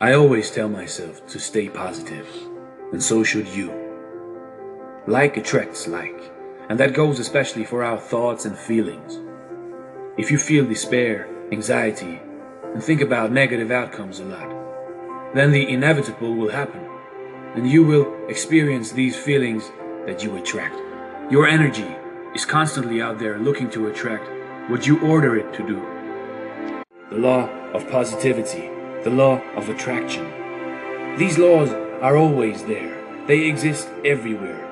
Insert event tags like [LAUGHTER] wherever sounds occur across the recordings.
I always tell myself to stay positive, and so should you. Like attracts like, and that goes especially for our thoughts and feelings. If you feel despair, anxiety, and think about negative outcomes a lot, then the inevitable will happen, and you will experience these feelings that you attract. Your energy is constantly out there looking to attract what you order it to do. The law of positivity the law of attraction. These laws are always there. They exist everywhere.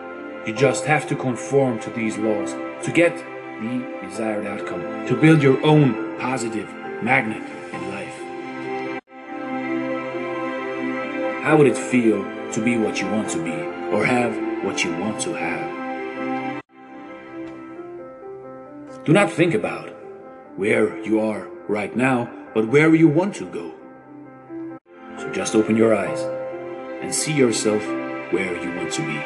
You just have to conform to these laws to get the desired outcome, to build your own positive magnet in life. How would it feel to be what you want to be, or have what you want to have? Do not think about where you are right now, but where you want to go. So just open your eyes and see yourself where you want to be.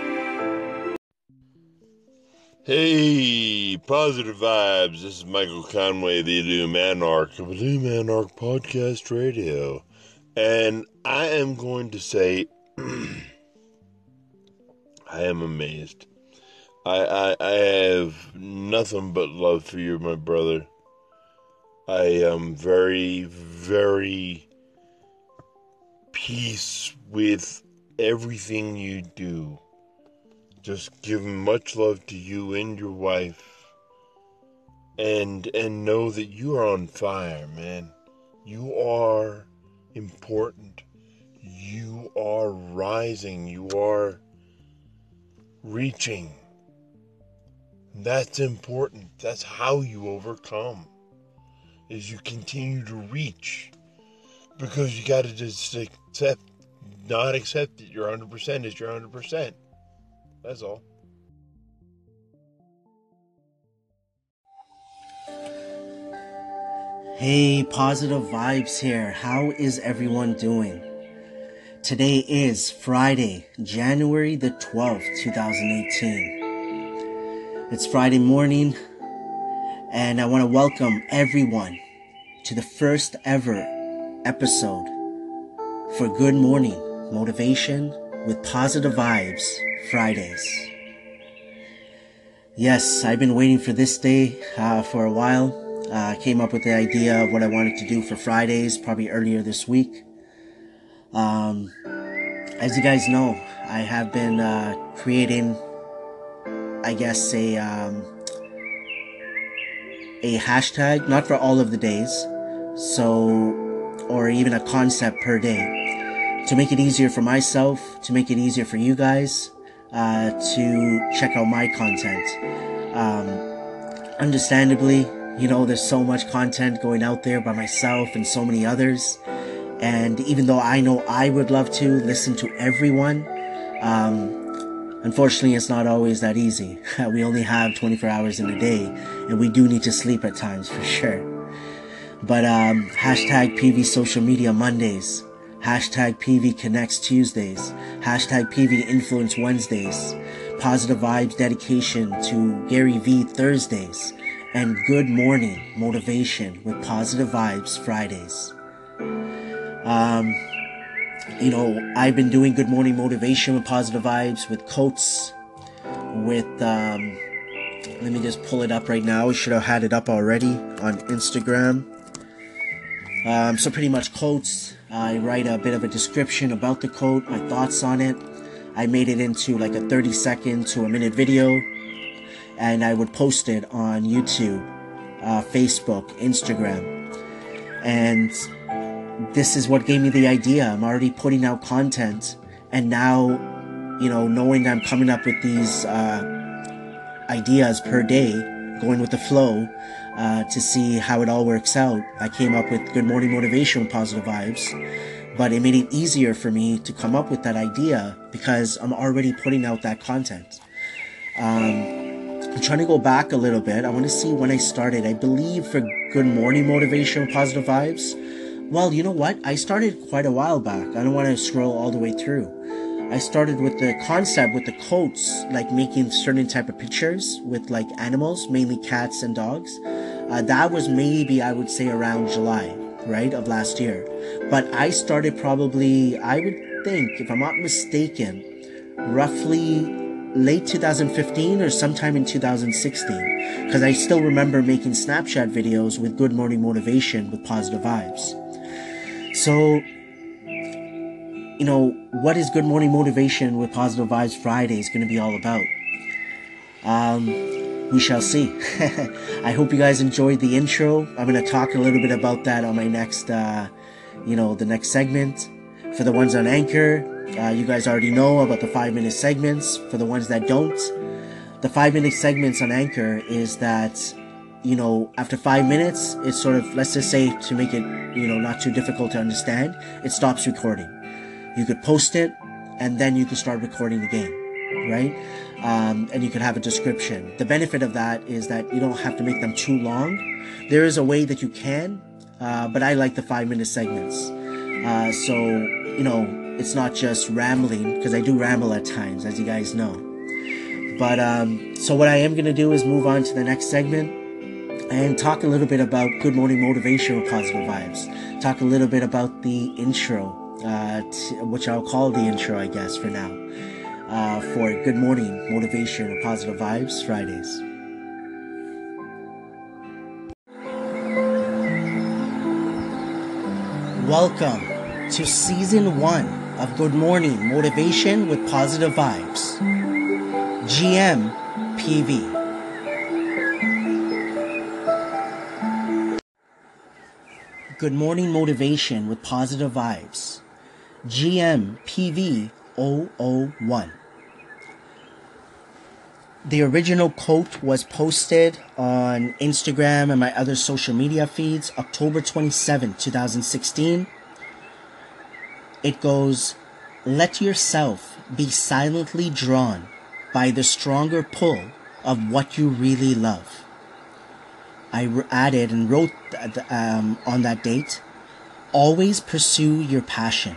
Hey, positive vibes. This is Michael Conway, the Illuminarch of Illuminarch Podcast Radio. And I am going to say, [CLEARS THROAT] I am amazed. I, I, I have nothing but love for you, my brother. I am very, very peace with everything you do. Just give much love to you and your wife. And and know that you are on fire, man. You are important. You are rising. You are reaching. That's important. That's how you overcome. Is you continue to reach because you got to just accept, not accept that your 100% is your 100%. That's all. Hey, positive vibes here. How is everyone doing? Today is Friday, January the 12th, 2018. It's Friday morning, and I want to welcome everyone to the first ever episode for Good Morning Motivation with Positive Vibes Fridays. Yes, I've been waiting for this day uh, for a while. I uh, came up with the idea of what I wanted to do for Fridays probably earlier this week. Um, as you guys know, I have been uh, creating, I guess, a um, a hashtag, not for all of the days. So or even a concept per day to make it easier for myself, to make it easier for you guys uh, to check out my content. Um, understandably, you know, there's so much content going out there by myself and so many others. And even though I know I would love to listen to everyone, um, unfortunately, it's not always that easy. [LAUGHS] we only have 24 hours in a day, and we do need to sleep at times for sure. But um, hashtag PV Social Media Mondays, hashtag PV Connects Tuesdays, hashtag PV Influence Wednesdays, Positive Vibes Dedication to Gary V Thursdays, and Good Morning Motivation with Positive Vibes Fridays. Um, you know, I've been doing Good Morning Motivation with Positive Vibes with quotes, with, um, let me just pull it up right now. I should have had it up already on Instagram. Um, so pretty much quotes. I write a bit of a description about the quote, my thoughts on it. I made it into like a 30 second to a minute video, and I would post it on YouTube, uh, Facebook, Instagram. And this is what gave me the idea. I'm already putting out content, and now, you know, knowing I'm coming up with these uh, ideas per day, going with the flow, uh, to see how it all works out. I came up with Good Morning Motivation Positive Vibes, but it made it easier for me to come up with that idea because I'm already putting out that content. Um, I'm trying to go back a little bit. I want to see when I started. I believe for Good Morning Motivation Positive Vibes. Well, you know what? I started quite a while back. I don't want to scroll all the way through. I started with the concept with the coats, like making certain type of pictures with like animals, mainly cats and dogs. Uh, that was maybe I would say around July. right, of last year. But I started probably, I would think, if I'm not mistaken, roughly late 2015 or sometime in 2016. Because I still remember making Snapchat videos with good morning motivation with positive vibes. So, you know, what is Good Morning Motivation with Positive Vibes Friday is going to be all about? Um, we shall see. [LAUGHS] I hope you guys enjoyed the intro. I'm going to talk a little bit about that on my next, uh, you know, the next segment. For the ones on Anchor, uh, you guys already know about the five minute segments. For the ones that don't, the five minute segments on Anchor is that, you know, after five minutes, it's sort of, let's just say to make it, you know, not too difficult to understand, it stops recording you could post it and then you could start recording the game, right? Um, and you could have a description. The benefit of that is that you don't have to make them too long. There is a way that you can uh, but i like the five minute segments. Uh, so you know it's not just rambling because i do ramble at times as you guys know. But um, so what i am going to do is move on to the next segment and talk a little bit about good morning motivation with positive vibes. Talk a little bit about the intro uh, t- which I'll call the intro, I guess, for now, uh, for Good Morning Motivation or Positive Vibes Fridays. Welcome to season one of Good Morning Motivation with Positive Vibes. GM PV. Good Morning Motivation with Positive Vibes. GM PV 001. The original quote was posted on Instagram and my other social media feeds October 27, 2016. It goes, Let yourself be silently drawn by the stronger pull of what you really love. I added and wrote um, on that date, always pursue your passion.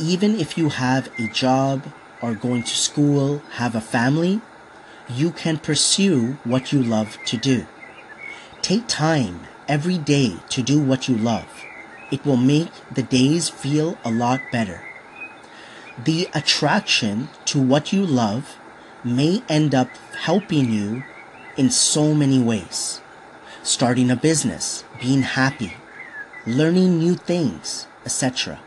Even if you have a job, are going to school, have a family, you can pursue what you love to do. Take time every day to do what you love. It will make the days feel a lot better. The attraction to what you love may end up helping you in so many ways. Starting a business, being happy, learning new things, etc.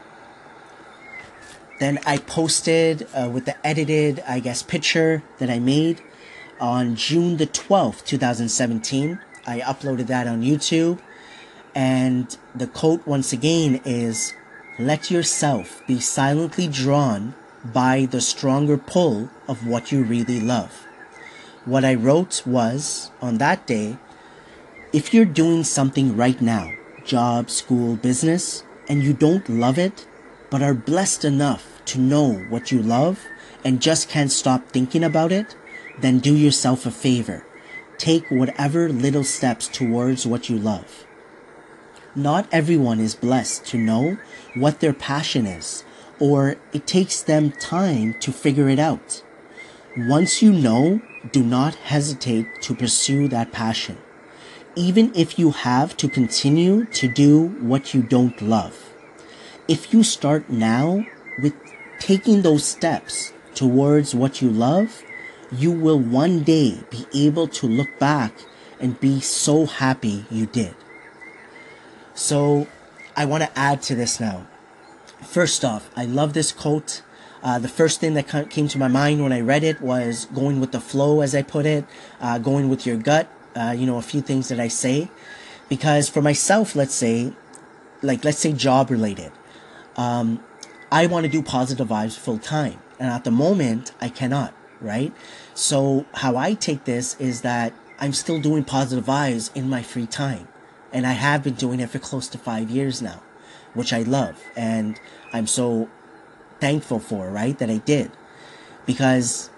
Then I posted uh, with the edited, I guess, picture that I made on June the 12th, 2017. I uploaded that on YouTube. And the quote once again is Let yourself be silently drawn by the stronger pull of what you really love. What I wrote was on that day if you're doing something right now, job, school, business, and you don't love it, but are blessed enough to know what you love and just can't stop thinking about it, then do yourself a favor. Take whatever little steps towards what you love. Not everyone is blessed to know what their passion is, or it takes them time to figure it out. Once you know, do not hesitate to pursue that passion, even if you have to continue to do what you don't love. If you start now with taking those steps towards what you love, you will one day be able to look back and be so happy you did. So I want to add to this now. First off, I love this quote. Uh, the first thing that came to my mind when I read it was going with the flow, as I put it, uh, going with your gut. Uh, you know, a few things that I say. Because for myself, let's say, like, let's say job related. Um, I want to do positive vibes full time. And at the moment, I cannot, right? So how I take this is that I'm still doing positive vibes in my free time. And I have been doing it for close to five years now, which I love. And I'm so thankful for, right? That I did. Because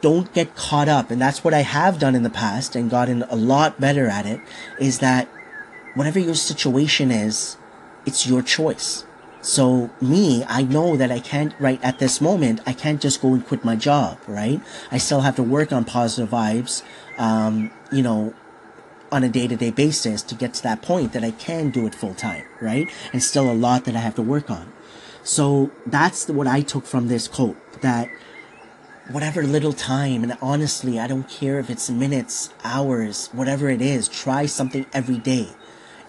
don't get caught up. And that's what I have done in the past and gotten a lot better at it is that whatever your situation is, it's your choice so me, I know that I can't right at this moment. I can't just go and quit my job, right? I still have to work on positive vibes. Um, you know, on a day to day basis to get to that point that I can do it full time, right? And still a lot that I have to work on. So that's what I took from this quote that whatever little time, and honestly, I don't care if it's minutes, hours, whatever it is, try something every day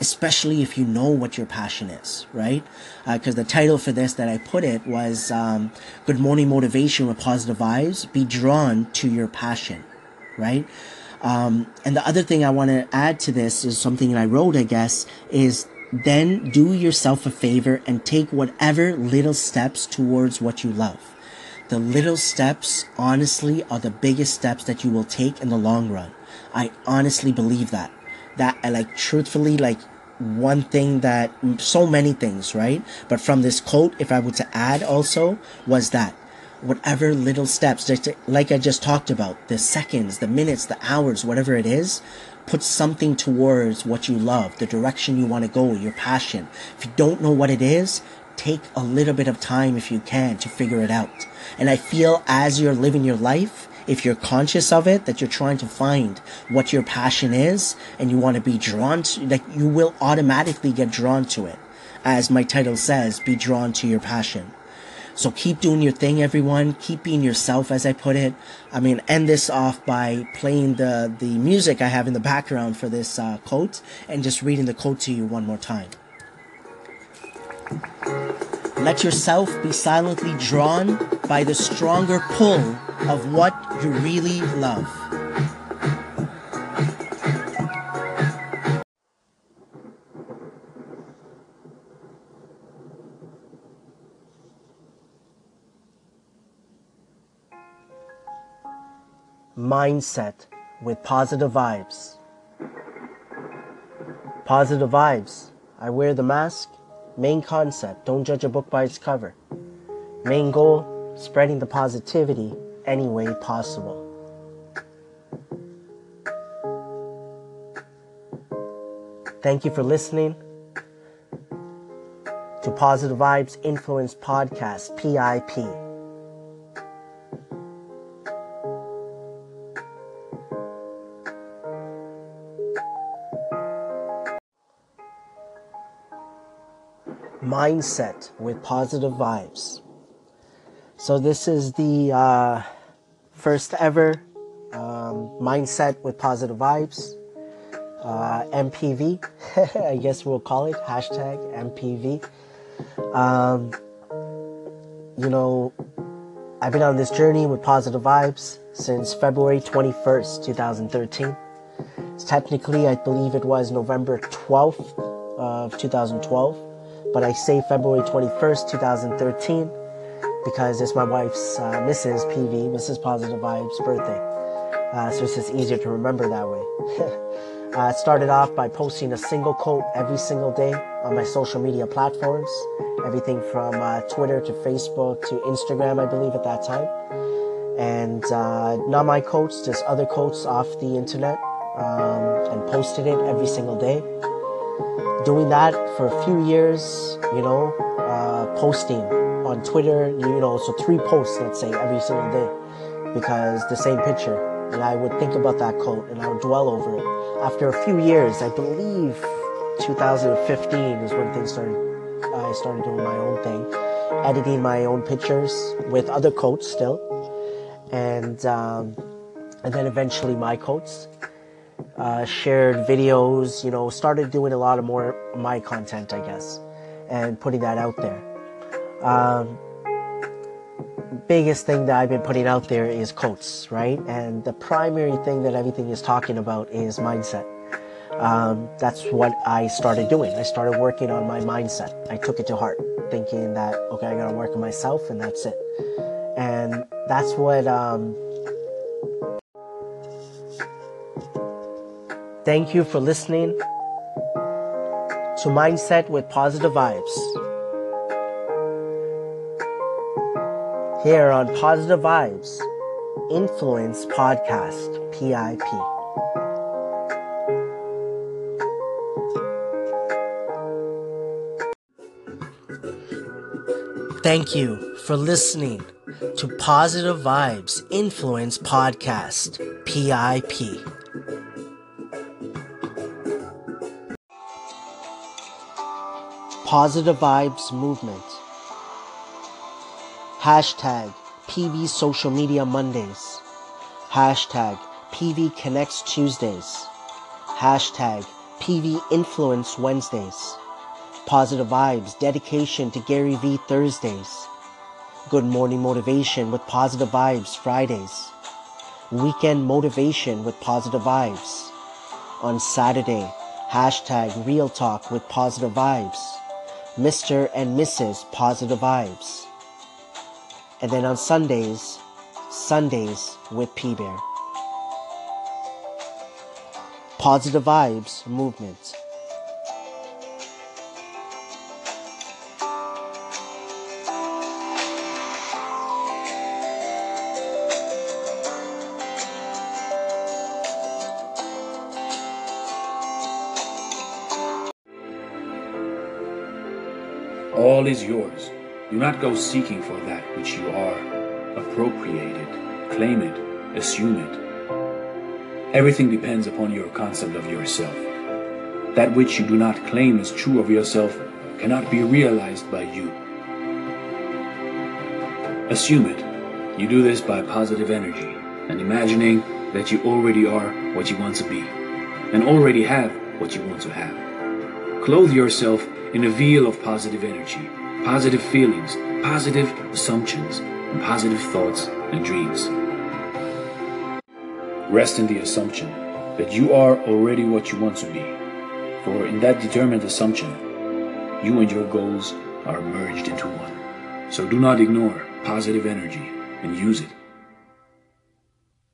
especially if you know what your passion is, right? Because uh, the title for this that I put it was um, Good Morning Motivation with Positive Vibes Be Drawn to Your Passion, right? Um, and the other thing I want to add to this is something that I wrote, I guess, is then do yourself a favor and take whatever little steps towards what you love. The little steps, honestly, are the biggest steps that you will take in the long run. I honestly believe that. That, I like, truthfully, like, one thing that so many things, right? But from this quote, if I were to add also, was that whatever little steps, like I just talked about, the seconds, the minutes, the hours, whatever it is, put something towards what you love, the direction you want to go, your passion. If you don't know what it is, take a little bit of time if you can to figure it out. And I feel as you're living your life, if you're conscious of it, that you're trying to find what your passion is and you want to be drawn to, like you will automatically get drawn to it. As my title says, be drawn to your passion. So keep doing your thing, everyone. Keep being yourself, as I put it. I mean, end this off by playing the, the music I have in the background for this uh, quote and just reading the quote to you one more time. Let yourself be silently drawn by the stronger pull of what you really love. Mindset with positive vibes. Positive vibes. I wear the mask Main concept don't judge a book by its cover. Main goal spreading the positivity any way possible. Thank you for listening to Positive Vibes Influence Podcast, PIP. Mindset with positive vibes. So, this is the uh, first ever um, mindset with positive vibes. Uh, MPV, [LAUGHS] I guess we'll call it hashtag MPV. Um, you know, I've been on this journey with positive vibes since February 21st, 2013. It's technically, I believe it was November 12th of 2012 but I say February 21st, 2013, because it's my wife's uh, Mrs. PV, Mrs. Positive Vibes birthday. Uh, so it's just easier to remember that way. [LAUGHS] uh, it started off by posting a single quote every single day on my social media platforms, everything from uh, Twitter to Facebook to Instagram, I believe at that time. And uh, not my quotes, just other quotes off the internet, um, and posted it every single day doing that for a few years, you know, uh, posting on Twitter, you know, so three posts, let's say, every single day, because the same picture. And I would think about that quote and I would dwell over it. After a few years, I believe 2015 is when things started, I started doing my own thing, editing my own pictures with other quotes still. And, um, and then eventually my quotes uh, shared videos, you know, started doing a lot of more my content, I guess, and putting that out there. Um, biggest thing that I've been putting out there is quotes, right? And the primary thing that everything is talking about is mindset. Um, that's what I started doing. I started working on my mindset. I took it to heart, thinking that, okay, I gotta work on myself and that's it. And that's what, um, Thank you for listening to Mindset with Positive Vibes. Here on Positive Vibes Influence Podcast, PIP. Thank you for listening to Positive Vibes Influence Podcast, PIP. Positive Vibes Movement. Hashtag PV Social Media Mondays. Hashtag PV Connects Tuesdays. Hashtag PV Influence Wednesdays. Positive Vibes Dedication to Gary V Thursdays. Good Morning Motivation with Positive Vibes Fridays. Weekend Motivation with Positive Vibes. On Saturday, hashtag Real Talk with Positive Vibes. Mr. and Mrs. Positive Vibes. And then on Sundays, Sundays with P Bear. Positive Vibes Movement. All is yours. Do not go seeking for that which you are. Appropriate it, claim it, assume it. Everything depends upon your concept of yourself. That which you do not claim as true of yourself cannot be realized by you. Assume it. You do this by positive energy and imagining that you already are what you want to be and already have what you want to have. Clothe yourself in a veil of positive energy, positive feelings, positive assumptions, and positive thoughts and dreams. Rest in the assumption that you are already what you want to be, for in that determined assumption, you and your goals are merged into one. So do not ignore positive energy and use it